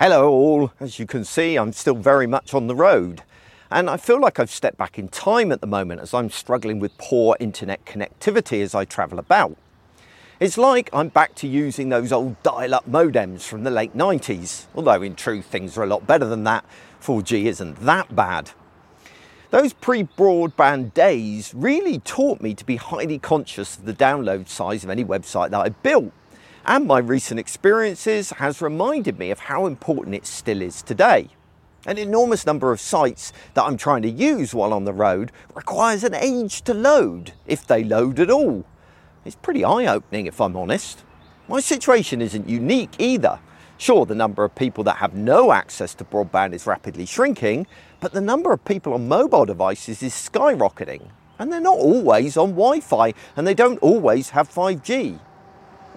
Hello, all. As you can see, I'm still very much on the road. And I feel like I've stepped back in time at the moment as I'm struggling with poor internet connectivity as I travel about. It's like I'm back to using those old dial up modems from the late 90s, although in truth things are a lot better than that. 4G isn't that bad. Those pre broadband days really taught me to be highly conscious of the download size of any website that I built and my recent experiences has reminded me of how important it still is today. An enormous number of sites that I'm trying to use while on the road requires an age to load, if they load at all. It's pretty eye-opening if I'm honest. My situation isn't unique either. Sure, the number of people that have no access to broadband is rapidly shrinking, but the number of people on mobile devices is skyrocketing. And they're not always on Wi Fi, and they don't always have 5G.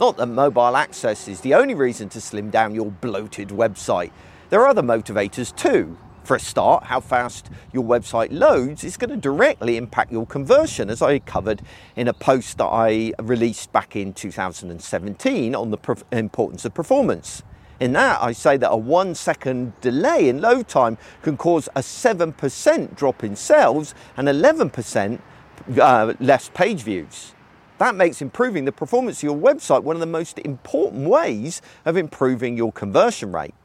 Not that mobile access is the only reason to slim down your bloated website. There are other motivators too. For a start, how fast your website loads is going to directly impact your conversion, as I covered in a post that I released back in 2017 on the importance of performance. In that, I say that a one second delay in load time can cause a 7% drop in sales and 11% uh, less page views. That makes improving the performance of your website one of the most important ways of improving your conversion rate.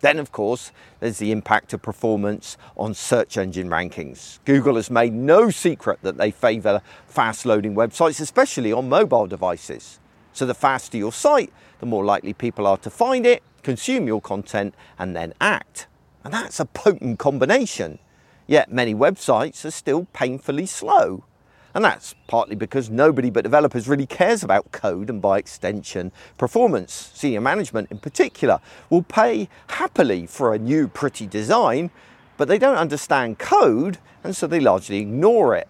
Then, of course, there's the impact of performance on search engine rankings. Google has made no secret that they favour fast loading websites, especially on mobile devices. So, the faster your site, the more likely people are to find it, consume your content, and then act. And that's a potent combination. Yet, many websites are still painfully slow. And that's partly because nobody but developers really cares about code and by extension performance. Senior management in particular will pay happily for a new pretty design, but they don't understand code and so they largely ignore it.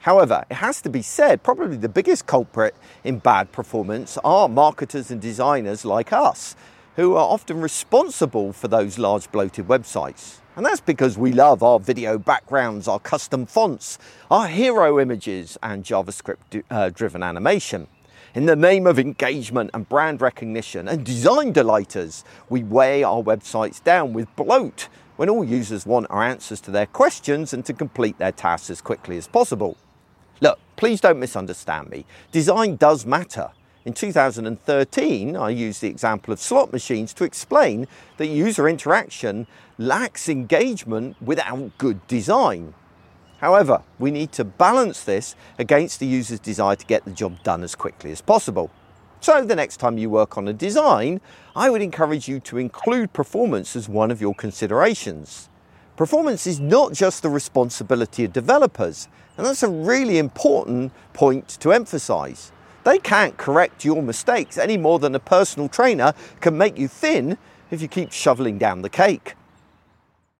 However, it has to be said, probably the biggest culprit in bad performance are marketers and designers like us, who are often responsible for those large bloated websites. And that's because we love our video backgrounds, our custom fonts, our hero images, and JavaScript uh, driven animation. In the name of engagement and brand recognition and design delighters, we weigh our websites down with bloat when all users want our answers to their questions and to complete their tasks as quickly as possible. Look, please don't misunderstand me. Design does matter. In 2013, I used the example of slot machines to explain that user interaction lacks engagement without good design. However, we need to balance this against the user's desire to get the job done as quickly as possible. So, the next time you work on a design, I would encourage you to include performance as one of your considerations. Performance is not just the responsibility of developers, and that's a really important point to emphasize. They can't correct your mistakes any more than a personal trainer can make you thin if you keep shoveling down the cake.